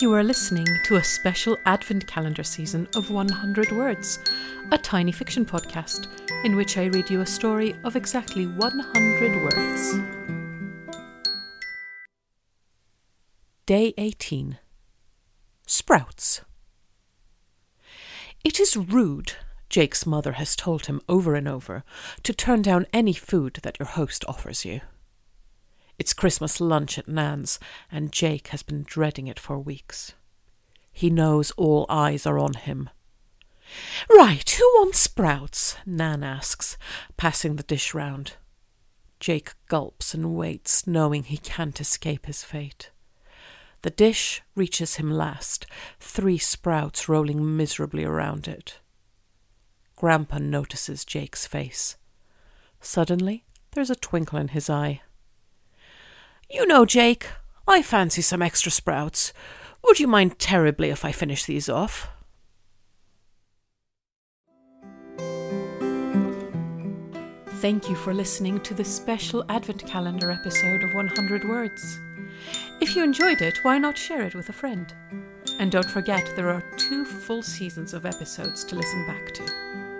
You are listening to a special Advent calendar season of 100 Words, a tiny fiction podcast in which I read you a story of exactly 100 words. Day 18 Sprouts. It is rude, Jake's mother has told him over and over, to turn down any food that your host offers you. It's Christmas lunch at Nan's, and Jake has been dreading it for weeks. He knows all eyes are on him. Right, who wants sprouts? Nan asks, passing the dish round. Jake gulps and waits, knowing he can't escape his fate. The dish reaches him last, three sprouts rolling miserably around it. Grandpa notices Jake's face. Suddenly, there's a twinkle in his eye. You know, Jake, I fancy some extra sprouts. Would you mind terribly if I finish these off? Thank you for listening to this special Advent Calendar episode of 100 Words. If you enjoyed it, why not share it with a friend? And don't forget, there are two full seasons of episodes to listen back to.